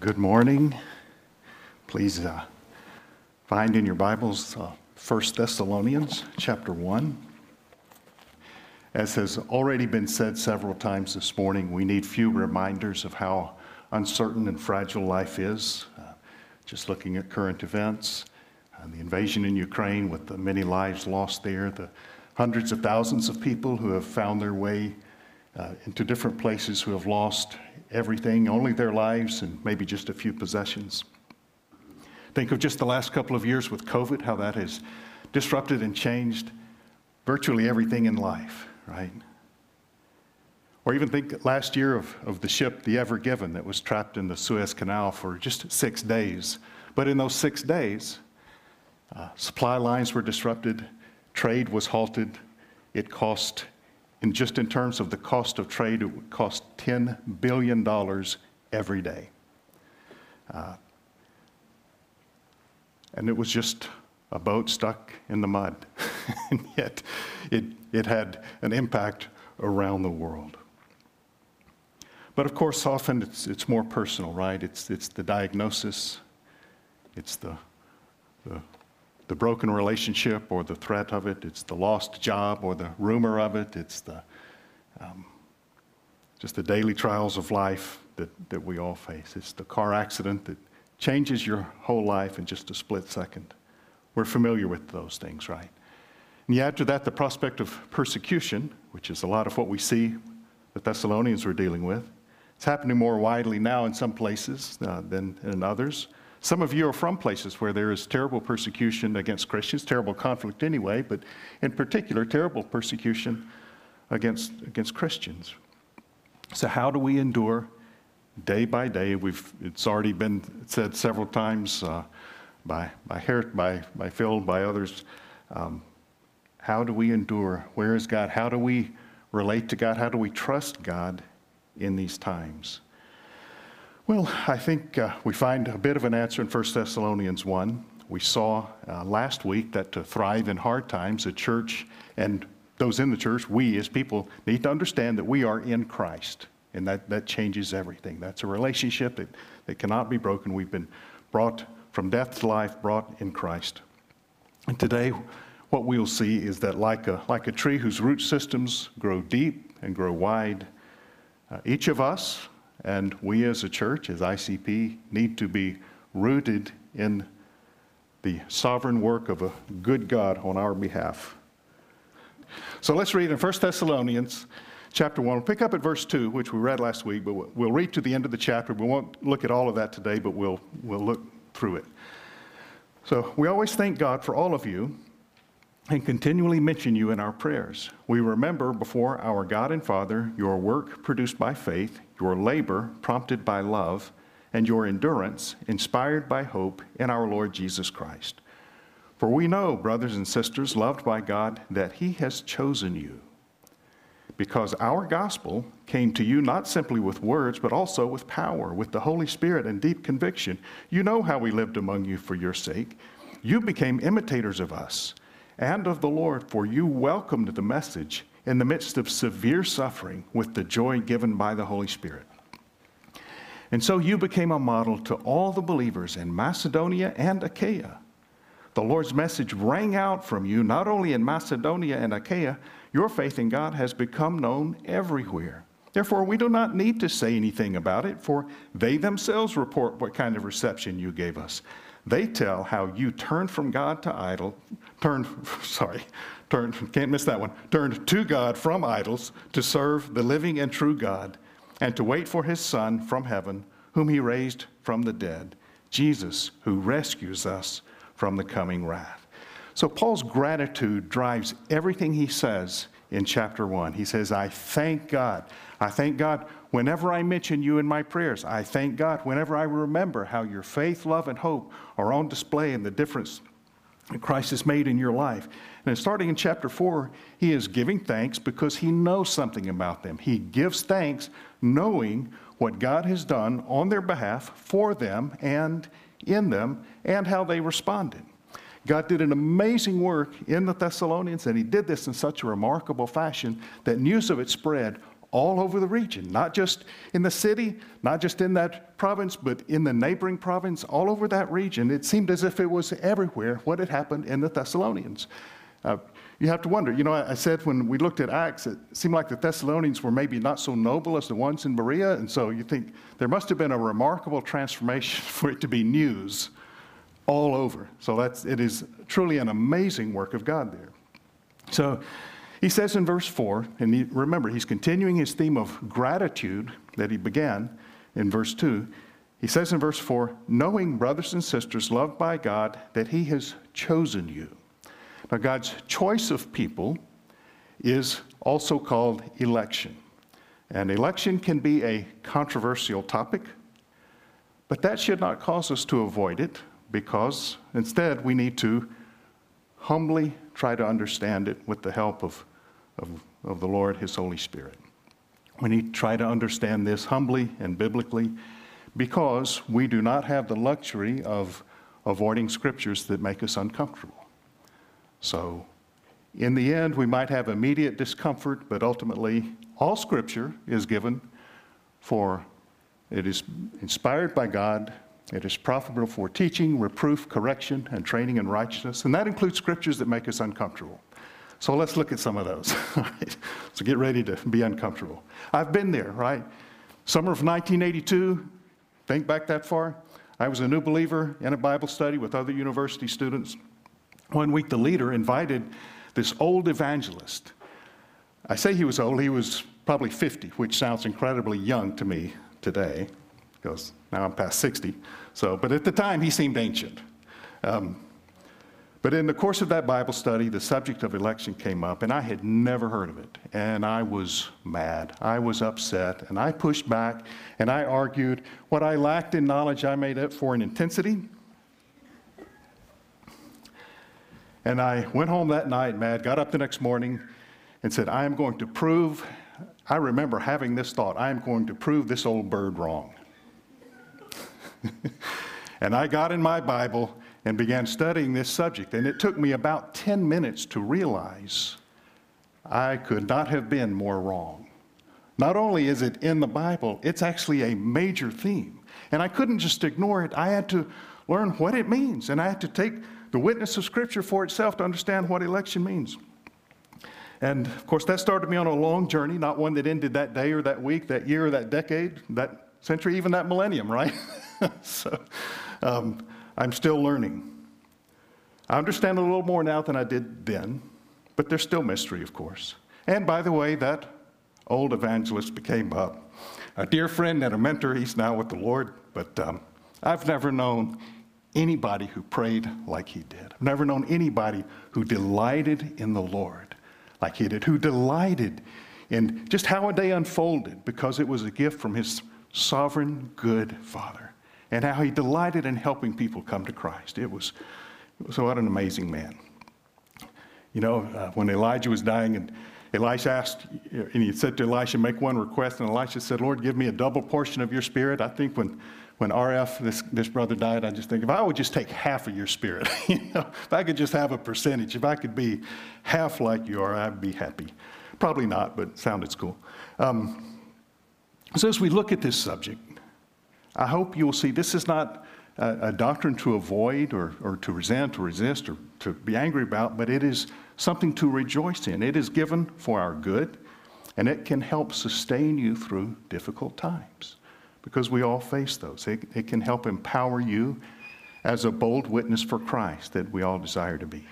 Good morning. Please uh, find in your Bibles uh, 1 Thessalonians chapter 1. As has already been said several times this morning, we need few reminders of how uncertain and fragile life is. Uh, just looking at current events, uh, the invasion in Ukraine with the many lives lost there, the hundreds of thousands of people who have found their way uh, into different places who have lost everything, only their lives, and maybe just a few possessions. Think of just the last couple of years with COVID, how that has disrupted and changed virtually everything in life, right? Or even think last year of, of the ship, the Ever Given, that was trapped in the Suez Canal for just six days. But in those six days, uh, supply lines were disrupted, trade was halted, it cost in just in terms of the cost of trade, it would cost $10 billion every day. Uh, and it was just a boat stuck in the mud. and yet it, it had an impact around the world. But of course, often it's, it's more personal, right? It's, it's the diagnosis, it's the, the the broken relationship or the threat of it, it's the lost job or the rumor of it, it's the um, just the daily trials of life that, that we all face. It's the car accident that changes your whole life in just a split second. We're familiar with those things, right? And you add to that the prospect of persecution, which is a lot of what we see the Thessalonians were dealing with. It's happening more widely now in some places uh, than in others. Some of you are from places where there is terrible persecution against Christians, terrible conflict anyway, but in particular, terrible persecution against, against Christians. So, how do we endure day by day? We've, it's already been said several times uh, by, by, by, by Phil, by others. Um, how do we endure? Where is God? How do we relate to God? How do we trust God in these times? Well, I think uh, we find a bit of an answer in 1 Thessalonians 1. We saw uh, last week that to thrive in hard times, a church and those in the church, we as people, need to understand that we are in Christ. And that, that changes everything. That's a relationship that, that cannot be broken. We've been brought from death to life, brought in Christ. And today, what we'll see is that, like a, like a tree whose root systems grow deep and grow wide, uh, each of us, and we as a church, as ICP, need to be rooted in the sovereign work of a good God on our behalf. So let's read in 1 Thessalonians chapter 1. We'll pick up at verse 2, which we read last week, but we'll read to the end of the chapter. We won't look at all of that today, but we'll, we'll look through it. So we always thank God for all of you and continually mention you in our prayers. We remember before our God and Father your work produced by faith, your labor prompted by love, and your endurance inspired by hope in our Lord Jesus Christ. For we know, brothers and sisters, loved by God, that He has chosen you. Because our gospel came to you not simply with words, but also with power, with the Holy Spirit and deep conviction. You know how we lived among you for your sake. You became imitators of us and of the Lord, for you welcomed the message in the midst of severe suffering with the joy given by the Holy Spirit. And so you became a model to all the believers in Macedonia and Achaia. The Lord's message rang out from you not only in Macedonia and Achaia, your faith in God has become known everywhere. Therefore, we do not need to say anything about it, for they themselves report what kind of reception you gave us. They tell how you turned from God to idol, turned, sorry, turned, can't miss that one, turned to God from idols to serve the living and true God and to wait for his Son from heaven, whom he raised from the dead, Jesus, who rescues us from the coming wrath. So Paul's gratitude drives everything he says in chapter 1. He says, I thank God. I thank God whenever I mention you in my prayers. I thank God whenever I remember how your faith, love, and hope are on display in the difference Christ has made in your life. And starting in chapter 4, he is giving thanks because he knows something about them. He gives thanks knowing what God has done on their behalf for them and in them and how they responded. God did an amazing work in the Thessalonians, and He did this in such a remarkable fashion that news of it spread all over the region, not just in the city, not just in that province, but in the neighboring province, all over that region. It seemed as if it was everywhere what had happened in the Thessalonians. Uh, you have to wonder, you know, I said when we looked at Acts, it seemed like the Thessalonians were maybe not so noble as the ones in Berea, and so you think there must have been a remarkable transformation for it to be news all over. So that's, it is truly an amazing work of God there. So he says in verse 4, and he, remember, he's continuing his theme of gratitude that he began in verse 2. He says in verse 4, knowing, brothers and sisters, loved by God, that he has chosen you. Now, God's choice of people is also called election. And election can be a controversial topic, but that should not cause us to avoid it because instead we need to humbly try to understand it with the help of of, of the Lord, His Holy Spirit. We need to try to understand this humbly and biblically because we do not have the luxury of avoiding scriptures that make us uncomfortable. So, in the end, we might have immediate discomfort, but ultimately, all scripture is given for it is inspired by God, it is profitable for teaching, reproof, correction, and training in righteousness, and that includes scriptures that make us uncomfortable. So let's look at some of those. So get ready to be uncomfortable. I've been there, right? Summer of 1982, think back that far. I was a new believer in a Bible study with other university students. One week, the leader invited this old evangelist. I say he was old, he was probably 50, which sounds incredibly young to me today, because now I'm past 60. So, but at the time, he seemed ancient. Um, but in the course of that Bible study, the subject of election came up, and I had never heard of it. And I was mad. I was upset, and I pushed back, and I argued. What I lacked in knowledge, I made up for in intensity. And I went home that night mad, got up the next morning, and said, I am going to prove, I remember having this thought, I am going to prove this old bird wrong. and I got in my Bible and began studying this subject. And it took me about 10 minutes to realize I could not have been more wrong. Not only is it in the Bible, it's actually a major theme. And I couldn't just ignore it. I had to learn what it means. And I had to take the witness of Scripture for itself to understand what election means. And of course, that started me on a long journey, not one that ended that day or that week, that year or that decade, that century, even that millennium, right? so, um, I'm still learning. I understand a little more now than I did then, but there's still mystery, of course. And by the way, that old evangelist became a, a dear friend and a mentor. He's now with the Lord, but um, I've never known anybody who prayed like he did. I've never known anybody who delighted in the Lord like he did, who delighted in just how a day unfolded because it was a gift from his sovereign, good Father and how he delighted in helping people come to Christ. It was, it was what an amazing man. You know, uh, when Elijah was dying, and Elisha asked, and he said to Elisha, Make one request. And Elisha said, Lord, give me a double portion of your spirit. I think when, when RF, this, this brother, died, I just think, if I would just take half of your spirit, you know, if I could just have a percentage, if I could be half like you are, I'd be happy. Probably not, but sounded cool. Um, so as we look at this subject, I hope you will see this is not a, a doctrine to avoid or, or to resent or resist or to be angry about, but it is something to rejoice in. It is given for our good, and it can help sustain you through difficult times because we all face those. It, it can help empower you as a bold witness for Christ that we all desire to be.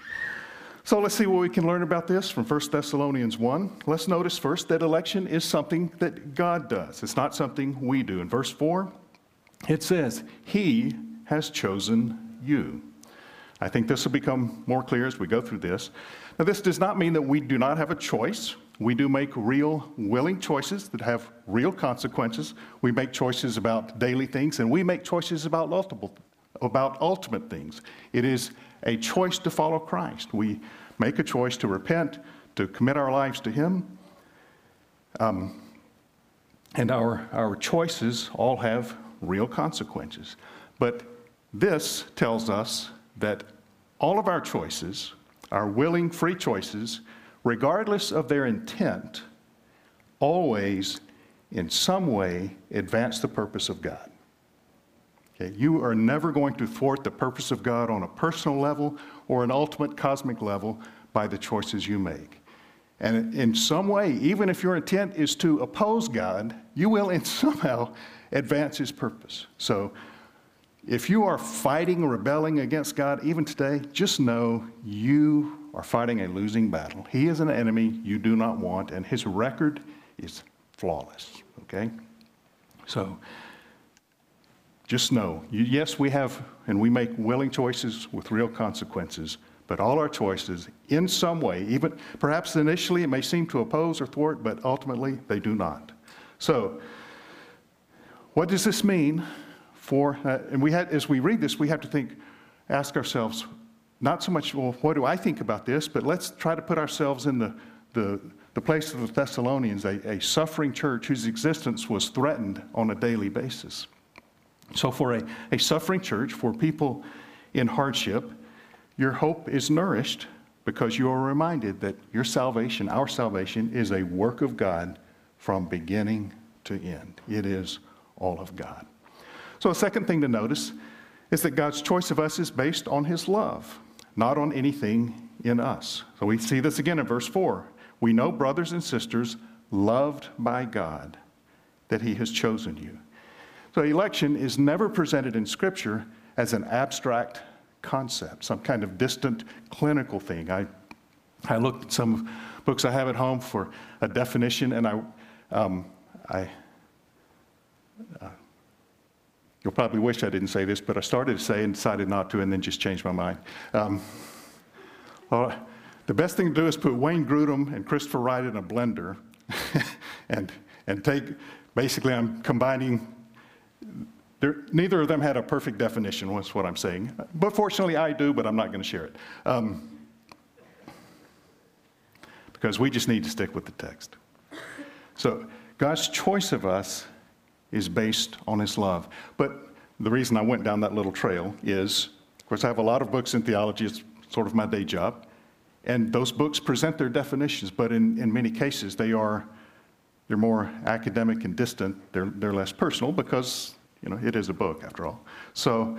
So let's see what we can learn about this from 1 Thessalonians 1. Let's notice first that election is something that God does, it's not something we do. In verse 4, it says, He has chosen you. I think this will become more clear as we go through this. Now, this does not mean that we do not have a choice. We do make real, willing choices that have real consequences. We make choices about daily things, and we make choices about multiple, about ultimate things. It is a choice to follow Christ. We make a choice to repent, to commit our lives to Him. Um, and our, our choices all have real consequences. But this tells us that all of our choices, our willing, free choices, regardless of their intent, always, in some way, advance the purpose of God. Okay? You are never going to thwart the purpose of God on a personal level or an ultimate cosmic level by the choices you make. And in some way, even if your intent is to oppose God, you will in somehow advance his purpose. So if you are fighting, rebelling against God even today, just know you are fighting a losing battle. He is an enemy you do not want, and his record is flawless. Okay? So just know, yes, we have, and we make willing choices with real consequences, but all our choices, in some way, even perhaps initially it may seem to oppose or thwart, but ultimately they do not. So, what does this mean for, uh, and we had, as we read this, we have to think, ask ourselves, not so much, well, what do I think about this, but let's try to put ourselves in the, the, the place of the Thessalonians, a, a suffering church whose existence was threatened on a daily basis. So, for a, a suffering church, for people in hardship, your hope is nourished because you are reminded that your salvation, our salvation, is a work of God from beginning to end. It is all of God. So, a second thing to notice is that God's choice of us is based on His love, not on anything in us. So, we see this again in verse 4. We know, brothers and sisters, loved by God, that He has chosen you. So, election is never presented in Scripture as an abstract concept, some kind of distant clinical thing. I, I looked at some books I have at home for a definition, and I, um, I uh, you'll probably wish I didn't say this, but I started to say and decided not to, and then just changed my mind. Um, well, the best thing to do is put Wayne Grudem and Christopher Wright in a blender, and and take. Basically, I'm combining there, neither of them had a perfect definition, was what I'm saying. But fortunately, I do, but I'm not going to share it. Um, because we just need to stick with the text. So, God's choice of us is based on His love. But the reason I went down that little trail is, of course, I have a lot of books in theology, it's sort of my day job. And those books present their definitions, but in, in many cases, they are they're more academic and distant. They're, they're less personal because you know, it is a book, after all. So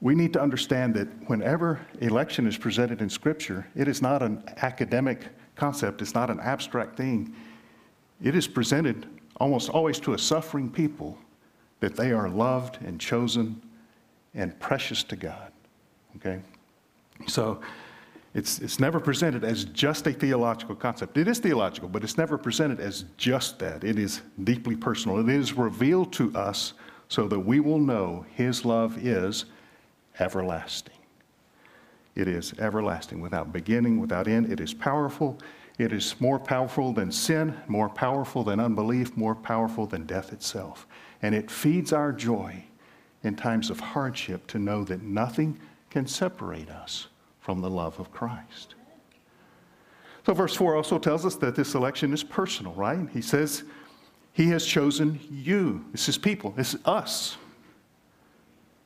we need to understand that whenever election is presented in Scripture, it is not an academic concept, it's not an abstract thing. It is presented almost always to a suffering people that they are loved and chosen and precious to God. Okay? So it's, it's never presented as just a theological concept. It is theological, but it's never presented as just that. It is deeply personal. It is revealed to us so that we will know His love is everlasting. It is everlasting, without beginning, without end. It is powerful. It is more powerful than sin, more powerful than unbelief, more powerful than death itself. And it feeds our joy in times of hardship to know that nothing can separate us from the love of Christ. So, verse 4 also tells us that this election is personal, right? He says, he has chosen you. It's His people. it's us.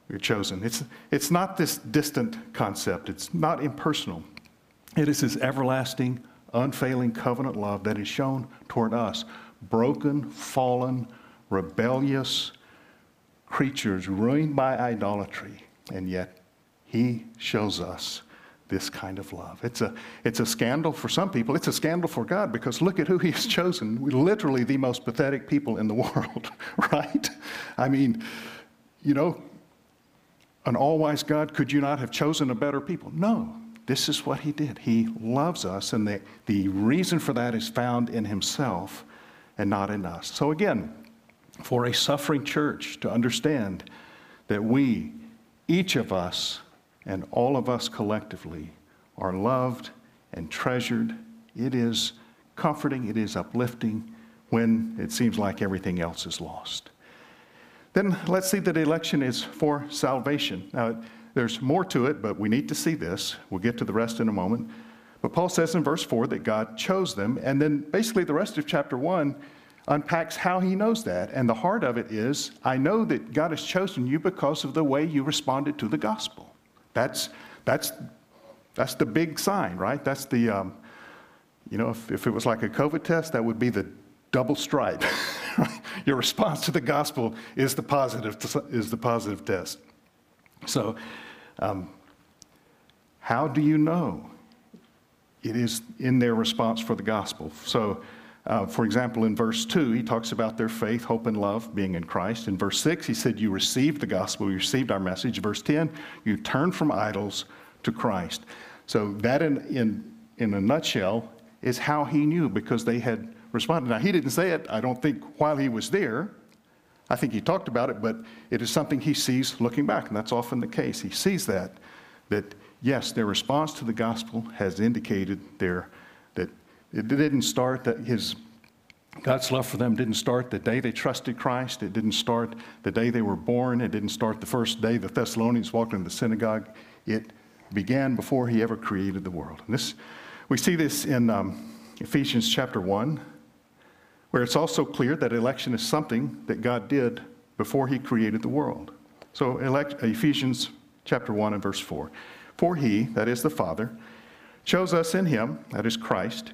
We're chosen. It's, it's not this distant concept, it's not impersonal. It is His everlasting, unfailing covenant love that is shown toward us, broken, fallen, rebellious creatures ruined by idolatry, and yet He shows us this kind of love. It's a, it's a scandal for some people. It's a scandal for God because look at who He has chosen. We're literally the most pathetic people in the world, right? I mean, you know, an all wise God, could you not have chosen a better people? No. This is what He did. He loves us, and the, the reason for that is found in Himself and not in us. So, again, for a suffering church to understand that we, each of us, and all of us collectively are loved and treasured. It is comforting, it is uplifting when it seems like everything else is lost. Then let's see that election is for salvation. Now, there's more to it, but we need to see this. We'll get to the rest in a moment. But Paul says in verse 4 that God chose them, and then basically the rest of chapter 1 unpacks how he knows that. And the heart of it is I know that God has chosen you because of the way you responded to the gospel. That's, that's, that's the big sign, right? That's the, um, you know, if, if it was like a COVID test, that would be the double stripe. Your response to the gospel is the positive, is the positive test. So, um, how do you know? It is in their response for the gospel. So, uh, for example, in verse 2, he talks about their faith, hope, and love being in Christ. In verse 6, he said, You received the gospel, you received our message. Verse 10, you turned from idols to Christ. So, that in, in, in a nutshell is how he knew because they had responded. Now, he didn't say it, I don't think, while he was there. I think he talked about it, but it is something he sees looking back, and that's often the case. He sees that, that yes, their response to the gospel has indicated their, that it didn't start that his God's love for them didn't start the day they trusted Christ. It didn't start the day they were born. It didn't start the first day the Thessalonians walked into the synagogue. It began before he ever created the world. And this, we see this in um, Ephesians chapter 1, where it's also clear that election is something that God did before he created the world. So, elect, Ephesians chapter 1 and verse 4. For he, that is the Father, chose us in him, that is Christ,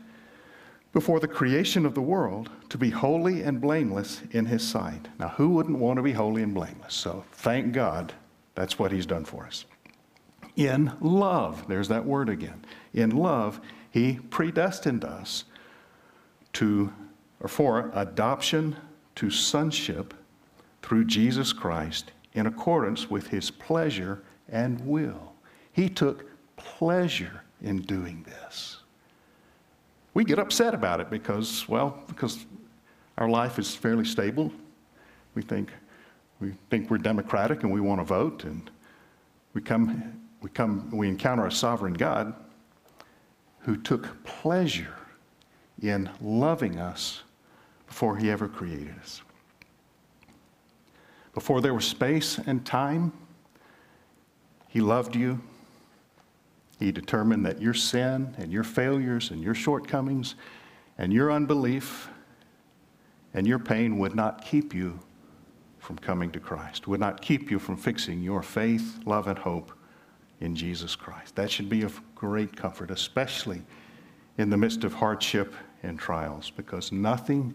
before the creation of the world to be holy and blameless in his sight. Now, who wouldn't want to be holy and blameless? So, thank God that's what he's done for us. In love, there's that word again. In love, he predestined us to or for adoption to sonship through Jesus Christ in accordance with his pleasure and will. He took pleasure in doing this. We get upset about it because, well, because our life is fairly stable. We think, we think we're democratic and we want to vote, and we come, we come, we encounter a sovereign God who took pleasure in loving us before he ever created us. Before there was space and time, he loved you. He determined that your sin and your failures and your shortcomings and your unbelief and your pain would not keep you from coming to Christ, would not keep you from fixing your faith, love, and hope in Jesus Christ. That should be of great comfort, especially in the midst of hardship and trials, because nothing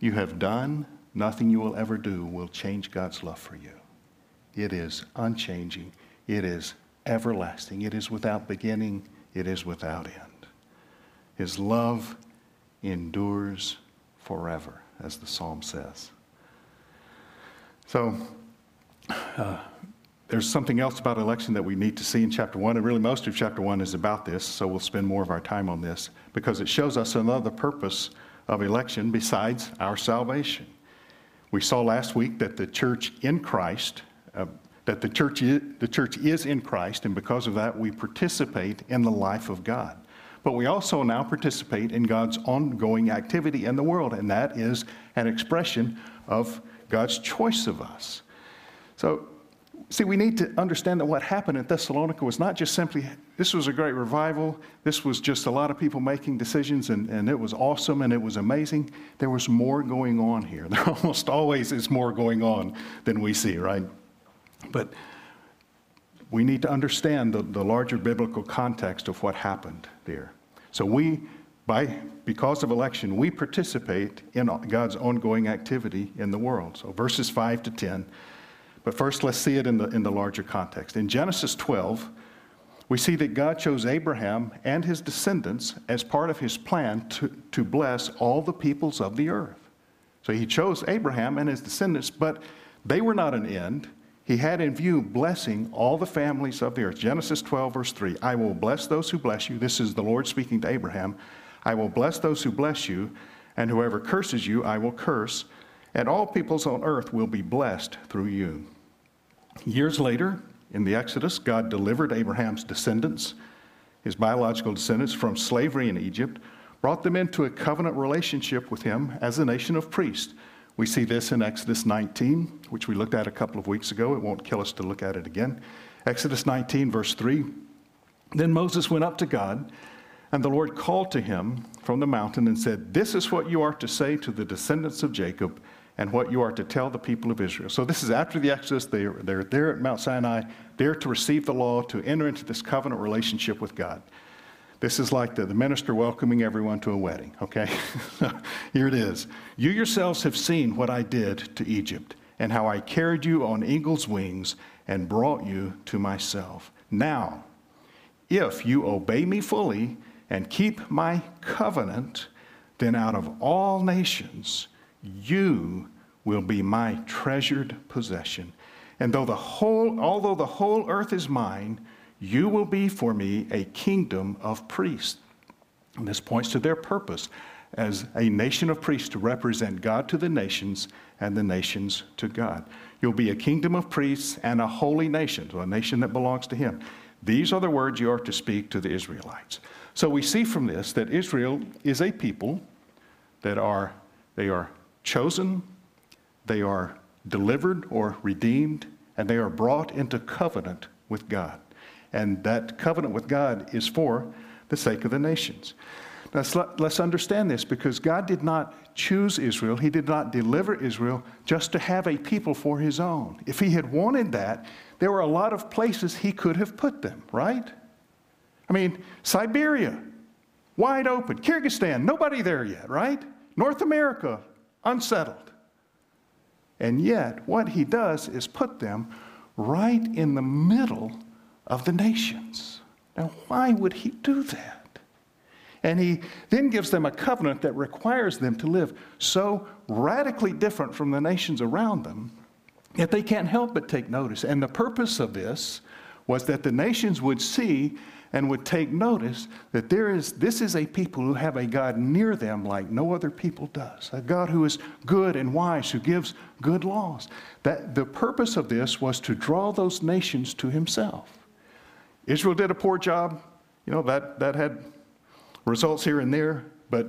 you have done, nothing you will ever do will change God's love for you. It is unchanging, it is everlasting, it is without beginning, it is without end. His love endures forever, as the psalm says. So, uh, there's something else about election that we need to see in chapter 1, and really most of chapter 1 is about this, so we'll spend more of our time on this because it shows us another purpose of election besides our salvation. We saw last week that the church in Christ, uh, that the church, is, the church is in Christ, and because of that, we participate in the life of God. But we also now participate in God's ongoing activity in the world, and that is an expression of God's choice of us. So See, we need to understand that what happened in Thessalonica was not just simply, this was a great revival, this was just a lot of people making decisions, and, and it was awesome and it was amazing. There was more going on here. There almost always is more going on than we see, right? But we need to understand the, the larger biblical context of what happened there. So we, by, because of election, we participate in God's ongoing activity in the world. So verses 5 to 10 but first, let's see it in the, in the larger context. In Genesis 12, we see that God chose Abraham and his descendants as part of his plan to, to bless all the peoples of the earth. So he chose Abraham and his descendants, but they were not an end. He had in view blessing all the families of the earth. Genesis 12, verse 3 I will bless those who bless you. This is the Lord speaking to Abraham. I will bless those who bless you, and whoever curses you, I will curse, and all peoples on earth will be blessed through you. Years later, in the Exodus, God delivered Abraham's descendants, his biological descendants, from slavery in Egypt, brought them into a covenant relationship with him as a nation of priests. We see this in Exodus 19, which we looked at a couple of weeks ago. It won't kill us to look at it again. Exodus 19, verse 3. Then Moses went up to God, and the Lord called to him from the mountain and said, This is what you are to say to the descendants of Jacob and what you are to tell the people of Israel. So, this is after the Exodus. They're, they're there at Mount Sinai, there to receive the law, to enter into this covenant relationship with God. This is like the, the minister welcoming everyone to a wedding, okay? Here it is. You yourselves have seen what I did to Egypt, and how I carried you on eagle's wings and brought you to myself. Now, if you obey me fully and keep my covenant, then out of all nations, you will be my treasured possession. And though the whole, although the whole earth is mine, you will be for me a kingdom of priests. And this points to their purpose as a nation of priests to represent God to the nations and the nations to God. You'll be a kingdom of priests and a holy nation, so a nation that belongs to Him. These are the words you are to speak to the Israelites. So we see from this that Israel is a people that are they are chosen, they are delivered or redeemed, and they are brought into covenant with God. And that covenant with God is for the sake of the nations. Now, let's understand this because God did not choose Israel, He did not deliver Israel just to have a people for His own. If He had wanted that, there were a lot of places He could have put them, right? I mean, Siberia, wide open. Kyrgyzstan, nobody there yet, right? North America, unsettled. And yet, what He does is put them right in the middle of the nations. Now, why would he do that? And he then gives them a covenant that requires them to live so radically different from the nations around them that they can't help but take notice. And the purpose of this was that the nations would see and would take notice that there is this is a people who have a God near them like no other people does. A God who is good and wise, who gives good laws. That the purpose of this was to draw those nations to himself. Israel did a poor job. You know, that, that had results here and there, but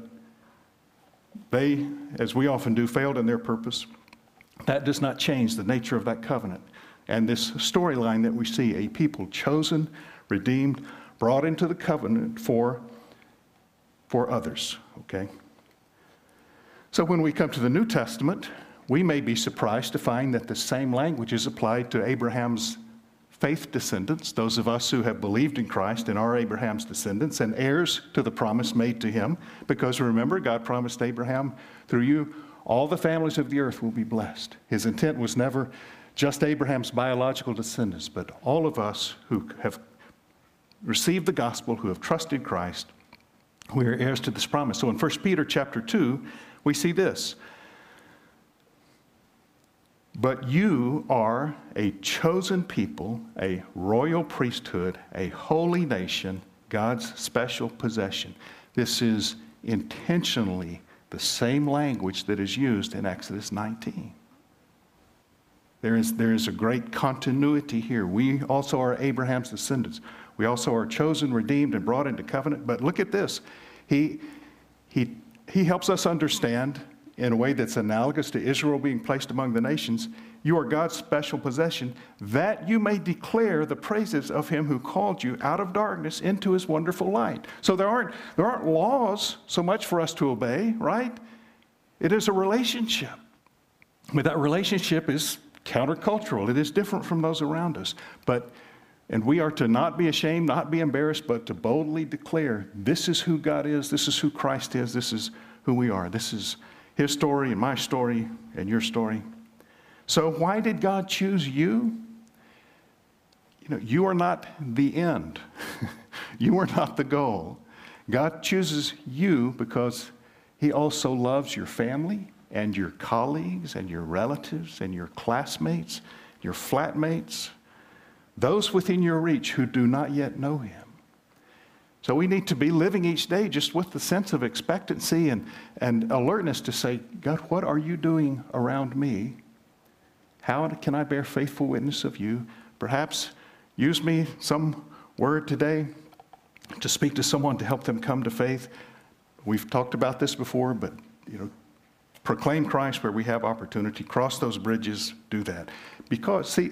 they, as we often do, failed in their purpose. That does not change the nature of that covenant. And this storyline that we see a people chosen, redeemed, brought into the covenant for, for others. Okay? So when we come to the New Testament, we may be surprised to find that the same language is applied to Abraham's faith descendants, those of us who have believed in Christ and are Abraham's descendants, and heirs to the promise made to him. Because remember, God promised Abraham, through you, all the families of the earth will be blessed. His intent was never just Abraham's biological descendants, but all of us who have received the gospel, who have trusted Christ, we are heirs to this promise. So in 1 Peter chapter 2, we see this. But you are a chosen people, a royal priesthood, a holy nation, God's special possession. This is intentionally the same language that is used in Exodus 19. There is, there is a great continuity here. We also are Abraham's descendants. We also are chosen, redeemed, and brought into covenant. But look at this. He, he, he helps us understand in a way that's analogous to Israel being placed among the nations, you are God's special possession, that you may declare the praises of him who called you out of darkness into his wonderful light. So there aren't, there aren't laws so much for us to obey, right? It is a relationship. But that relationship is countercultural. It is different from those around us. But and we are to not be ashamed, not be embarrassed, but to boldly declare this is who God is, this is who Christ is, this is who we are. This is his story and my story and your story. So, why did God choose you? You know, you are not the end, you are not the goal. God chooses you because He also loves your family and your colleagues and your relatives and your classmates, your flatmates, those within your reach who do not yet know Him. So we need to be living each day just with the sense of expectancy and, and alertness to say, God, what are you doing around me? How can I bear faithful witness of you? Perhaps use me some word today to speak to someone to help them come to faith. We've talked about this before, but you know, proclaim Christ where we have opportunity, cross those bridges, do that. Because see,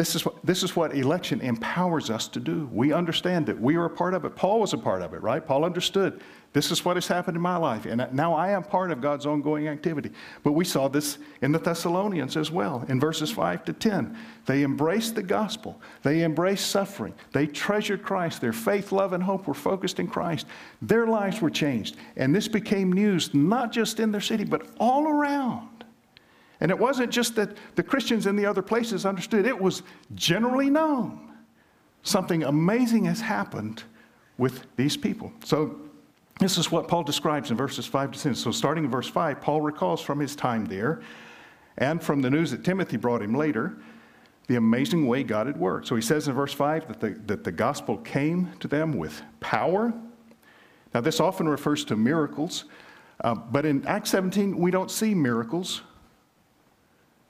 This is, what, this is what election empowers us to do. We understand it. We are a part of it. Paul was a part of it, right? Paul understood this is what has happened in my life. And now I am part of God's ongoing activity. But we saw this in the Thessalonians as well, in verses 5 to 10. They embraced the gospel, they embraced suffering, they treasured Christ. Their faith, love, and hope were focused in Christ. Their lives were changed. And this became news not just in their city, but all around. And it wasn't just that the Christians in the other places understood, it was generally known. Something amazing has happened with these people. So, this is what Paul describes in verses 5 to 10. So, starting in verse 5, Paul recalls from his time there and from the news that Timothy brought him later the amazing way God had worked. So, he says in verse 5 that the, that the gospel came to them with power. Now, this often refers to miracles, uh, but in Acts 17, we don't see miracles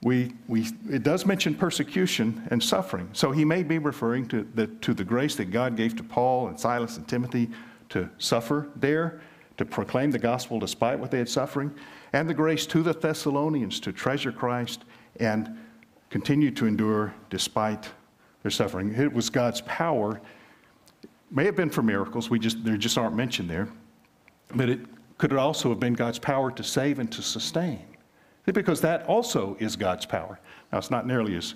we, we, it does mention persecution and suffering. So he may be referring to the, to the grace that God gave to Paul and Silas and Timothy to suffer there, to proclaim the gospel despite what they had suffering, and the grace to the Thessalonians to treasure Christ and continue to endure despite their suffering. It was God's power. May have been for miracles, we just, they just aren't mentioned there. But it could it also have been God's power to save and to sustain. Because that also is God's power. Now, it's not nearly as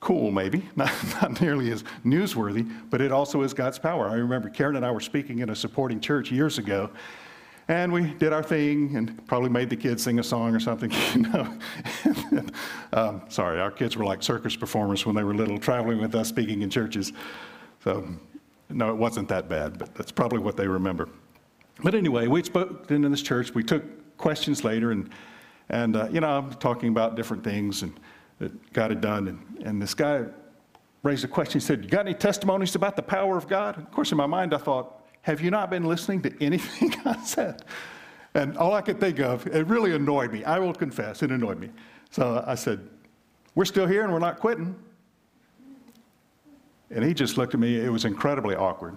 cool, maybe, not, not nearly as newsworthy, but it also is God's power. I remember Karen and I were speaking in a supporting church years ago, and we did our thing and probably made the kids sing a song or something, you know. um, sorry, our kids were like circus performers when they were little, traveling with us, speaking in churches. So, no, it wasn't that bad, but that's probably what they remember. But anyway, we spoke in this church. We took questions later, and and, uh, you know, I'm talking about different things and that God had done. And, and this guy raised a question. He said, You got any testimonies about the power of God? Of course, in my mind, I thought, Have you not been listening to anything I said? And all I could think of, it really annoyed me. I will confess, it annoyed me. So I said, We're still here and we're not quitting. And he just looked at me. It was incredibly awkward.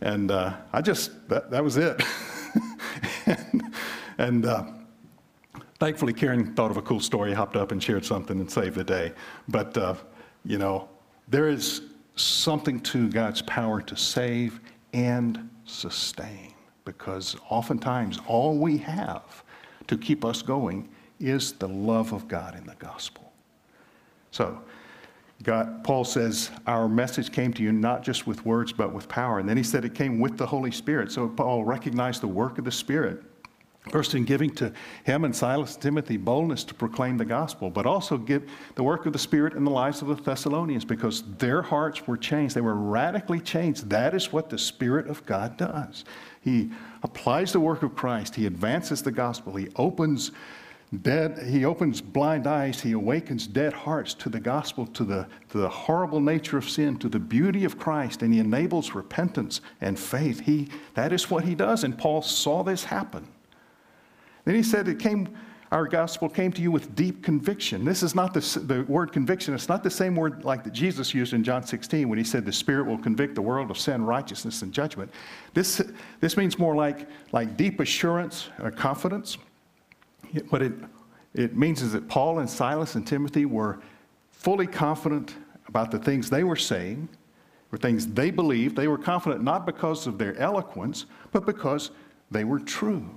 And uh, I just, that, that was it. and, and uh, Thankfully, Karen thought of a cool story, hopped up and shared something and saved the day. But, uh, you know, there is something to God's power to save and sustain because oftentimes all we have to keep us going is the love of God in the gospel. So, God, Paul says, Our message came to you not just with words, but with power. And then he said it came with the Holy Spirit. So Paul recognized the work of the Spirit First, in giving to him and Silas and Timothy boldness to proclaim the gospel, but also give the work of the Spirit in the lives of the Thessalonians because their hearts were changed. They were radically changed. That is what the Spirit of God does. He applies the work of Christ, He advances the gospel, He opens dead he opens blind eyes he awakens dead hearts to the gospel to the, to the horrible nature of sin to the beauty of christ and he enables repentance and faith he, that is what he does and paul saw this happen then he said it came, our gospel came to you with deep conviction. This is not the, the word conviction, it's not the same word like that Jesus used in John 16 when he said the Spirit will convict the world of sin, righteousness, and judgment. This, this means more like, like deep assurance or confidence. What it, it means is that Paul and Silas and Timothy were fully confident about the things they were saying, were things they believed. They were confident not because of their eloquence, but because they were true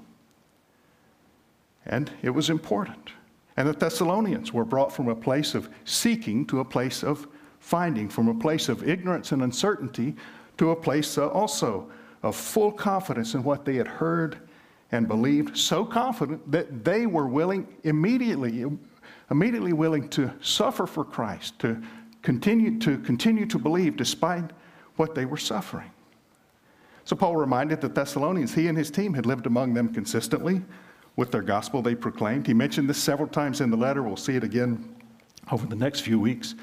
and it was important. And the Thessalonians were brought from a place of seeking to a place of finding, from a place of ignorance and uncertainty to a place uh, also of full confidence in what they had heard and believed, so confident that they were willing immediately, immediately willing to suffer for Christ, to continue to continue to believe despite what they were suffering. So Paul reminded the Thessalonians he and his team had lived among them consistently, with their gospel they proclaimed. He mentioned this several times in the letter. We'll see it again over the next few weeks.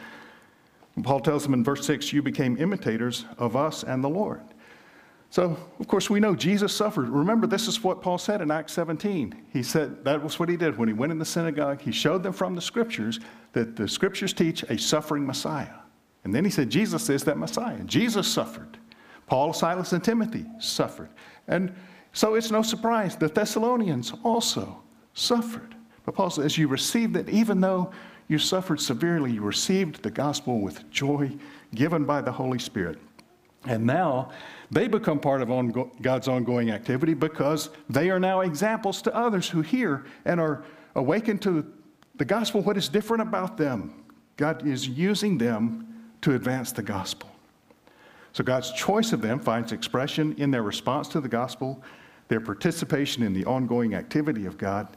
And Paul tells them in verse 6 You became imitators of us and the Lord. So, of course, we know Jesus suffered. Remember, this is what Paul said in Acts 17. He said that was what he did when he went in the synagogue. He showed them from the scriptures that the scriptures teach a suffering Messiah. And then he said, Jesus is that Messiah. Jesus suffered. Paul, Silas, and Timothy suffered. And so it's no surprise the Thessalonians also suffered. But Paul says, You received it even though You suffered severely. You received the gospel with joy given by the Holy Spirit. And now they become part of God's ongoing activity because they are now examples to others who hear and are awakened to the gospel. What is different about them? God is using them to advance the gospel. So God's choice of them finds expression in their response to the gospel, their participation in the ongoing activity of God.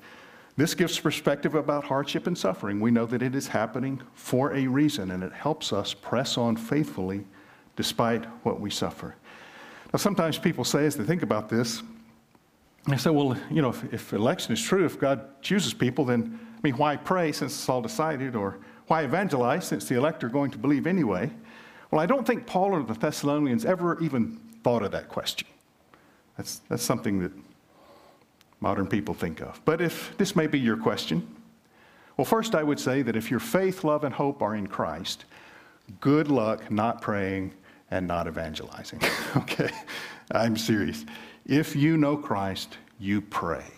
This gives perspective about hardship and suffering. We know that it is happening for a reason, and it helps us press on faithfully despite what we suffer. Now, sometimes people say, as they think about this, they say, well, you know, if, if election is true, if God chooses people, then, I mean, why pray since it's all decided? Or why evangelize since the elect are going to believe anyway? Well, I don't think Paul or the Thessalonians ever even thought of that question. That's, that's something that modern people think of. But if this may be your question, well, first I would say that if your faith, love, and hope are in Christ, good luck not praying and not evangelizing. okay? I'm serious. If you know Christ, you pray.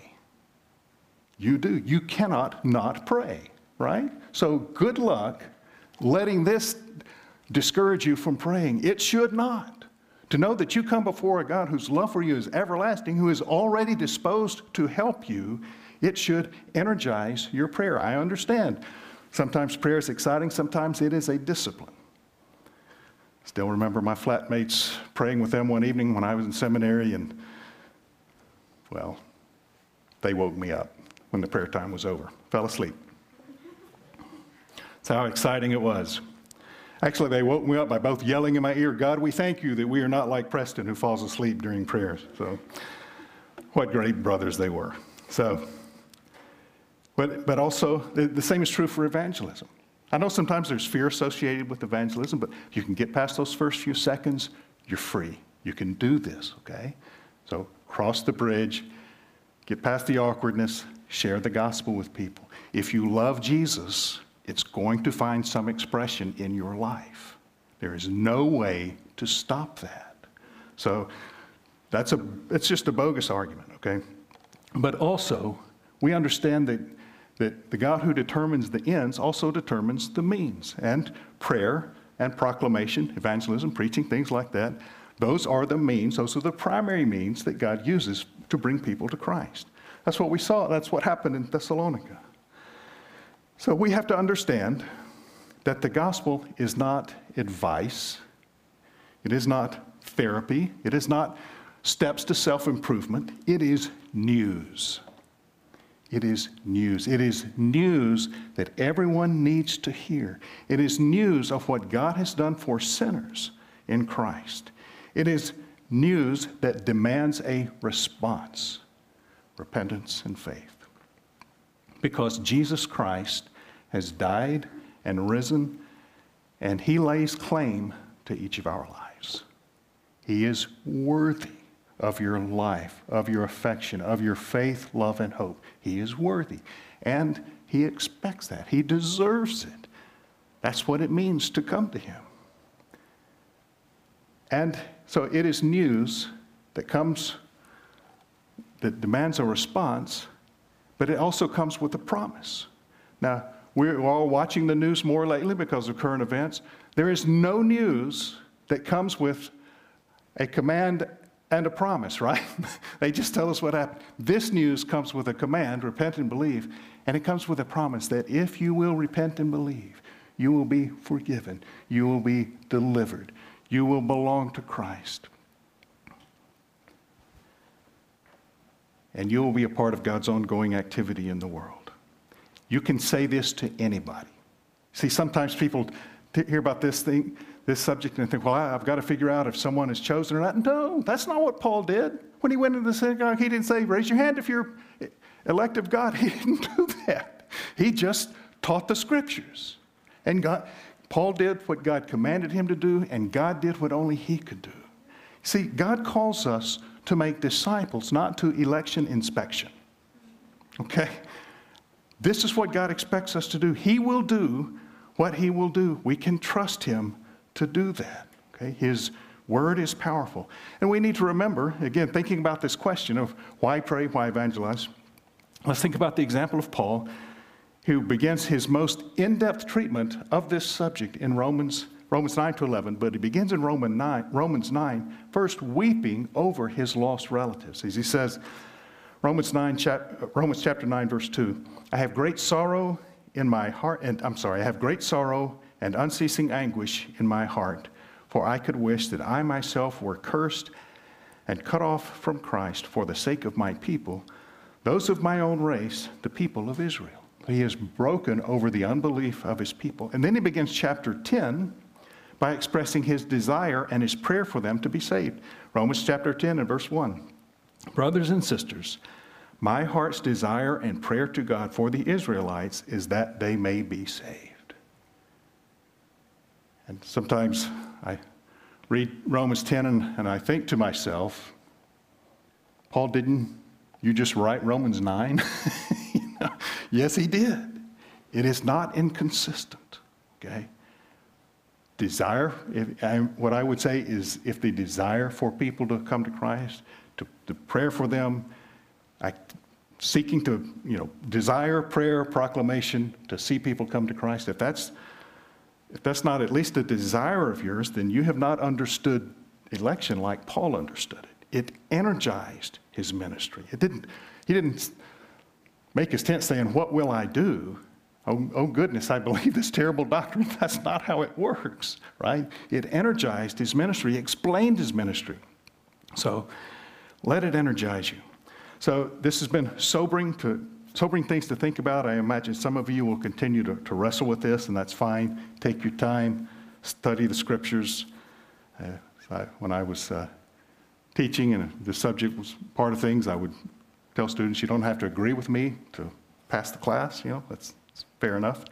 You do. You cannot not pray, right? So good luck letting this discourage you from praying. It should not. To know that you come before a God whose love for you is everlasting, who is already disposed to help you, it should energize your prayer. I understand. Sometimes prayer is exciting, sometimes it is a discipline. Still remember my flatmates praying with them one evening when I was in seminary, and well, they woke me up when the prayer time was over. Fell asleep. That's how exciting it was. Actually, they woke me up by both yelling in my ear, God, we thank you that we are not like Preston who falls asleep during prayers. So, what great brothers they were. So, but, but also, the, the same is true for evangelism. I know sometimes there's fear associated with evangelism, but you can get past those first few seconds, you're free. You can do this, okay? So cross the bridge, get past the awkwardness, share the gospel with people. If you love Jesus, it's going to find some expression in your life. There is no way to stop that. So that's a it's just a bogus argument, okay? But also, we understand that that the God who determines the ends also determines the means. And prayer and proclamation, evangelism, preaching, things like that, those are the means, those are the primary means that God uses to bring people to Christ. That's what we saw, that's what happened in Thessalonica. So we have to understand that the gospel is not advice, it is not therapy, it is not steps to self improvement, it is news. It is news. It is news that everyone needs to hear. It is news of what God has done for sinners in Christ. It is news that demands a response repentance and faith. Because Jesus Christ has died and risen, and he lays claim to each of our lives. He is worthy of your life, of your affection, of your faith, love, and hope. He is worthy. And He expects that. He deserves it. That's what it means to come to Him. And so it is news that comes, that demands a response, but it also comes with a promise. Now, we're all watching the news more lately because of current events. There is no news that comes with a command and a promise, right? they just tell us what happened. This news comes with a command repent and believe, and it comes with a promise that if you will repent and believe, you will be forgiven, you will be delivered, you will belong to Christ. And you will be a part of God's ongoing activity in the world. You can say this to anybody. See, sometimes people hear about this thing, this subject and think, well, I've got to figure out if someone is chosen or not. No, that's not what Paul did. When he went into the synagogue, he didn't say, raise your hand if you're elect of God. He didn't do that. He just taught the scriptures. And God, Paul did what God commanded him to do, and God did what only he could do. See, God calls us to make disciples, not to election inspection. Okay? This is what God expects us to do. He will do what he will do. We can trust him to do that. Okay? His word is powerful. And we need to remember, again, thinking about this question of why pray, why evangelize, let's think about the example of Paul. who begins his most in-depth treatment of this subject in Romans, Romans 9 to 11, but he begins in Romans 9, Romans 9, first weeping over his lost relatives. As he says, Romans, 9, chap, Romans chapter 9, verse 2, I have great sorrow in my heart, and I'm sorry, I have great sorrow and unceasing anguish in my heart, for I could wish that I myself were cursed and cut off from Christ for the sake of my people, those of my own race, the people of Israel. He is broken over the unbelief of his people. And then he begins chapter 10 by expressing his desire and his prayer for them to be saved. Romans chapter 10 and verse 1. Brothers and sisters, my heart's desire and prayer to God for the Israelites is that they may be saved. And sometimes I read Romans 10 and, and I think to myself, Paul, didn't you just write Romans 9? you know, yes, he did. It is not inconsistent, okay? Desire, if, I, what I would say is if the desire for people to come to Christ, to, to prayer for them, I, seeking to, you know, desire, prayer, proclamation to see people come to Christ, if that's if that's not at least a desire of yours, then you have not understood election like Paul understood it. It energized his ministry. It didn't, he didn't make his tent saying, What will I do? Oh, oh, goodness, I believe this terrible doctrine. That's not how it works, right? It energized his ministry, explained his ministry. So let it energize you. So this has been sobering to sobering things to think about. I imagine some of you will continue to, to wrestle with this, and that's fine. Take your time, study the scriptures. Uh, I, when I was uh, teaching and the subject was part of things, I would tell students, you don't have to agree with me to pass the class. You know, that's, that's fair enough.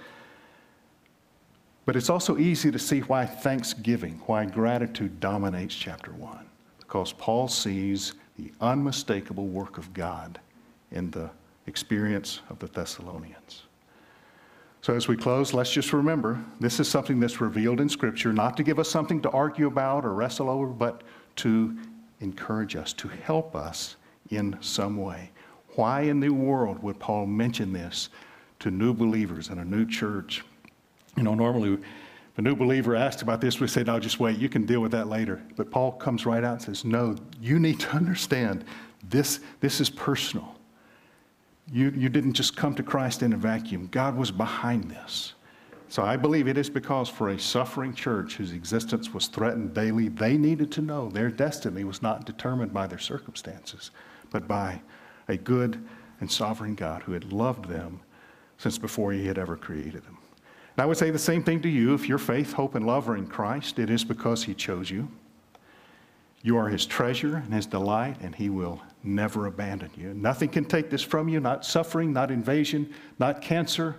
But it's also easy to see why thanksgiving, why gratitude dominates chapter 1. Because Paul sees the unmistakable work of God in the experience of the Thessalonians. So, as we close, let's just remember this is something that's revealed in Scripture, not to give us something to argue about or wrestle over, but to encourage us, to help us in some way. Why in the world would Paul mention this to new believers in a new church? You know, normally, a new believer asked about this, we say, no, just wait, you can deal with that later. But Paul comes right out and says, no, you need to understand this, this is personal. You, you didn't just come to Christ in a vacuum. God was behind this. So I believe it is because for a suffering church whose existence was threatened daily, they needed to know their destiny was not determined by their circumstances, but by a good and sovereign God who had loved them since before he had ever created them. And I would say the same thing to you. If your faith, hope, and love are in Christ, it is because he chose you. You are his treasure and his delight, and he will never abandon you. Nothing can take this from you not suffering, not invasion, not cancer,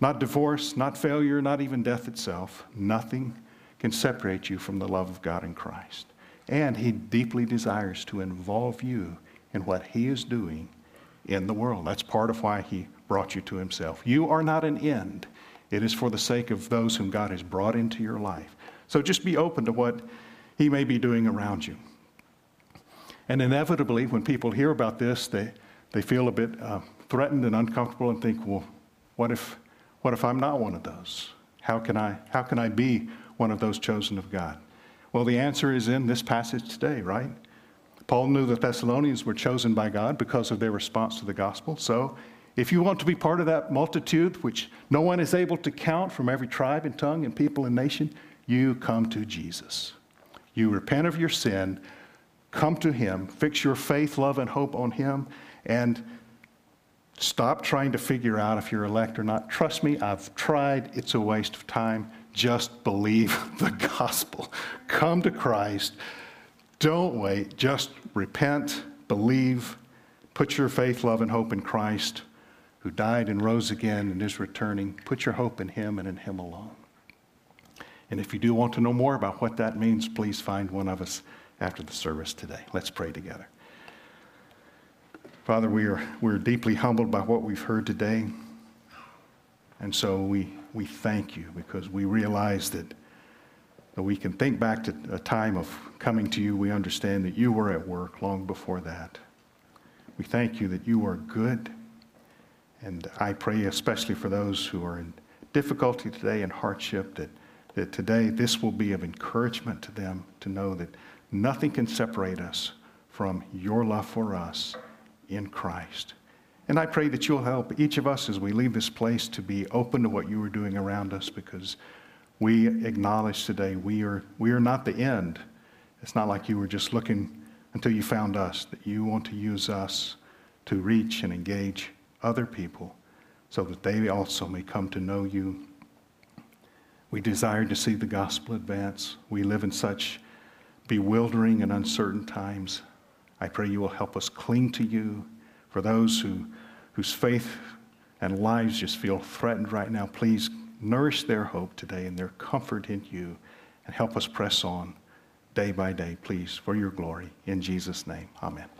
not divorce, not failure, not even death itself. Nothing can separate you from the love of God in Christ. And he deeply desires to involve you in what he is doing in the world. That's part of why he brought you to himself. You are not an end, it is for the sake of those whom God has brought into your life. So just be open to what he may be doing around you. And inevitably, when people hear about this, they, they feel a bit uh, threatened and uncomfortable and think, well, what if, what if I'm not one of those? How can, I, how can I be one of those chosen of God? Well, the answer is in this passage today, right? Paul knew the Thessalonians were chosen by God because of their response to the gospel. So, if you want to be part of that multitude, which no one is able to count from every tribe and tongue and people and nation, you come to Jesus. You repent of your sin, Come to Him, fix your faith, love, and hope on Him, and stop trying to figure out if you're elect or not. Trust me, I've tried. It's a waste of time. Just believe the gospel. Come to Christ. Don't wait. Just repent, believe, put your faith, love, and hope in Christ, who died and rose again and is returning. Put your hope in Him and in Him alone. And if you do want to know more about what that means, please find one of us after the service today. Let's pray together. Father, we are we're deeply humbled by what we've heard today. And so we, we thank you because we realize that, that we can think back to a time of coming to you. We understand that you were at work long before that. We thank you that you are good And I pray especially for those who are in difficulty today and hardship that, that today this will be of encouragement to them to know that nothing can separate us from your love for us in Christ. And I pray that you'll help each of us as we leave this place to be open to what you are doing around us because we acknowledge today we are, we are not the end. It's not like you were just looking until you found us, that you want to use us to reach and engage other people so that they also may come to know you. We desire to see the gospel advance. We live in such bewildering and uncertain times. I pray you will help us cling to you. For those who, whose faith and lives just feel threatened right now, please nourish their hope today and their comfort in you and help us press on day by day, please, for your glory. In Jesus' name, amen.